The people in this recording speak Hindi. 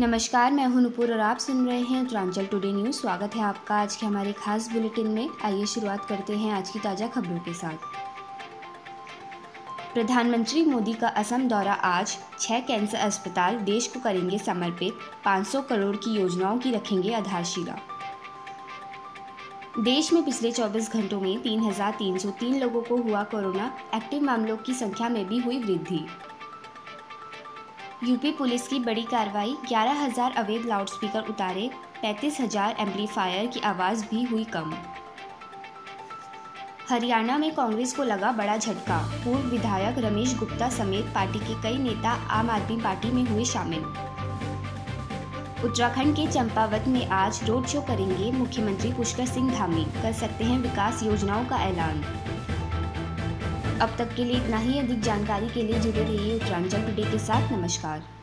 नमस्कार मैं हूँ नुपुर और आप सुन रहे हैं उत्तरांचल टुडे न्यूज़ स्वागत है आपका आज के हमारे खास बुलेटिन में। आइए शुरुआत करते हैं आज की ताज़ा खबरों के साथ। प्रधानमंत्री मोदी का असम दौरा आज। छह कैंसर अस्पताल देश को करेंगे समर्पित। 500 करोड़ की योजनाओं की रखेंगे आधारशिला। देश में पिछले 24 घंटों में 3,303 लोगों को हुआ कोरोना। एक्टिव मामलों की संख्या में भी हुई वृद्धि। यूपी पुलिस की बड़ी कार्रवाई 11,000 अवैध लाउडस्पीकर उतारे 35,000 एम्पलीफायर की आवाज़ भी हुई कम। हरियाणा में कांग्रेस को लगा बड़ा झटका पूर्व विधायक रमेश गुप्ता समेत पार्टी के कई नेता आम आदमी पार्टी में हुए शामिल। उत्तराखंड के चंपावत में आज रोड शो करेंगे मुख्यमंत्री पुष्कर सिंह धामी कर सकते हैं विकास योजनाओं का ऐलान। अब तक के लिए इतना ही। अधिक जानकारी के लिए जुड़े रहिए उत्तरांचल टुडे के साथ। नमस्कार।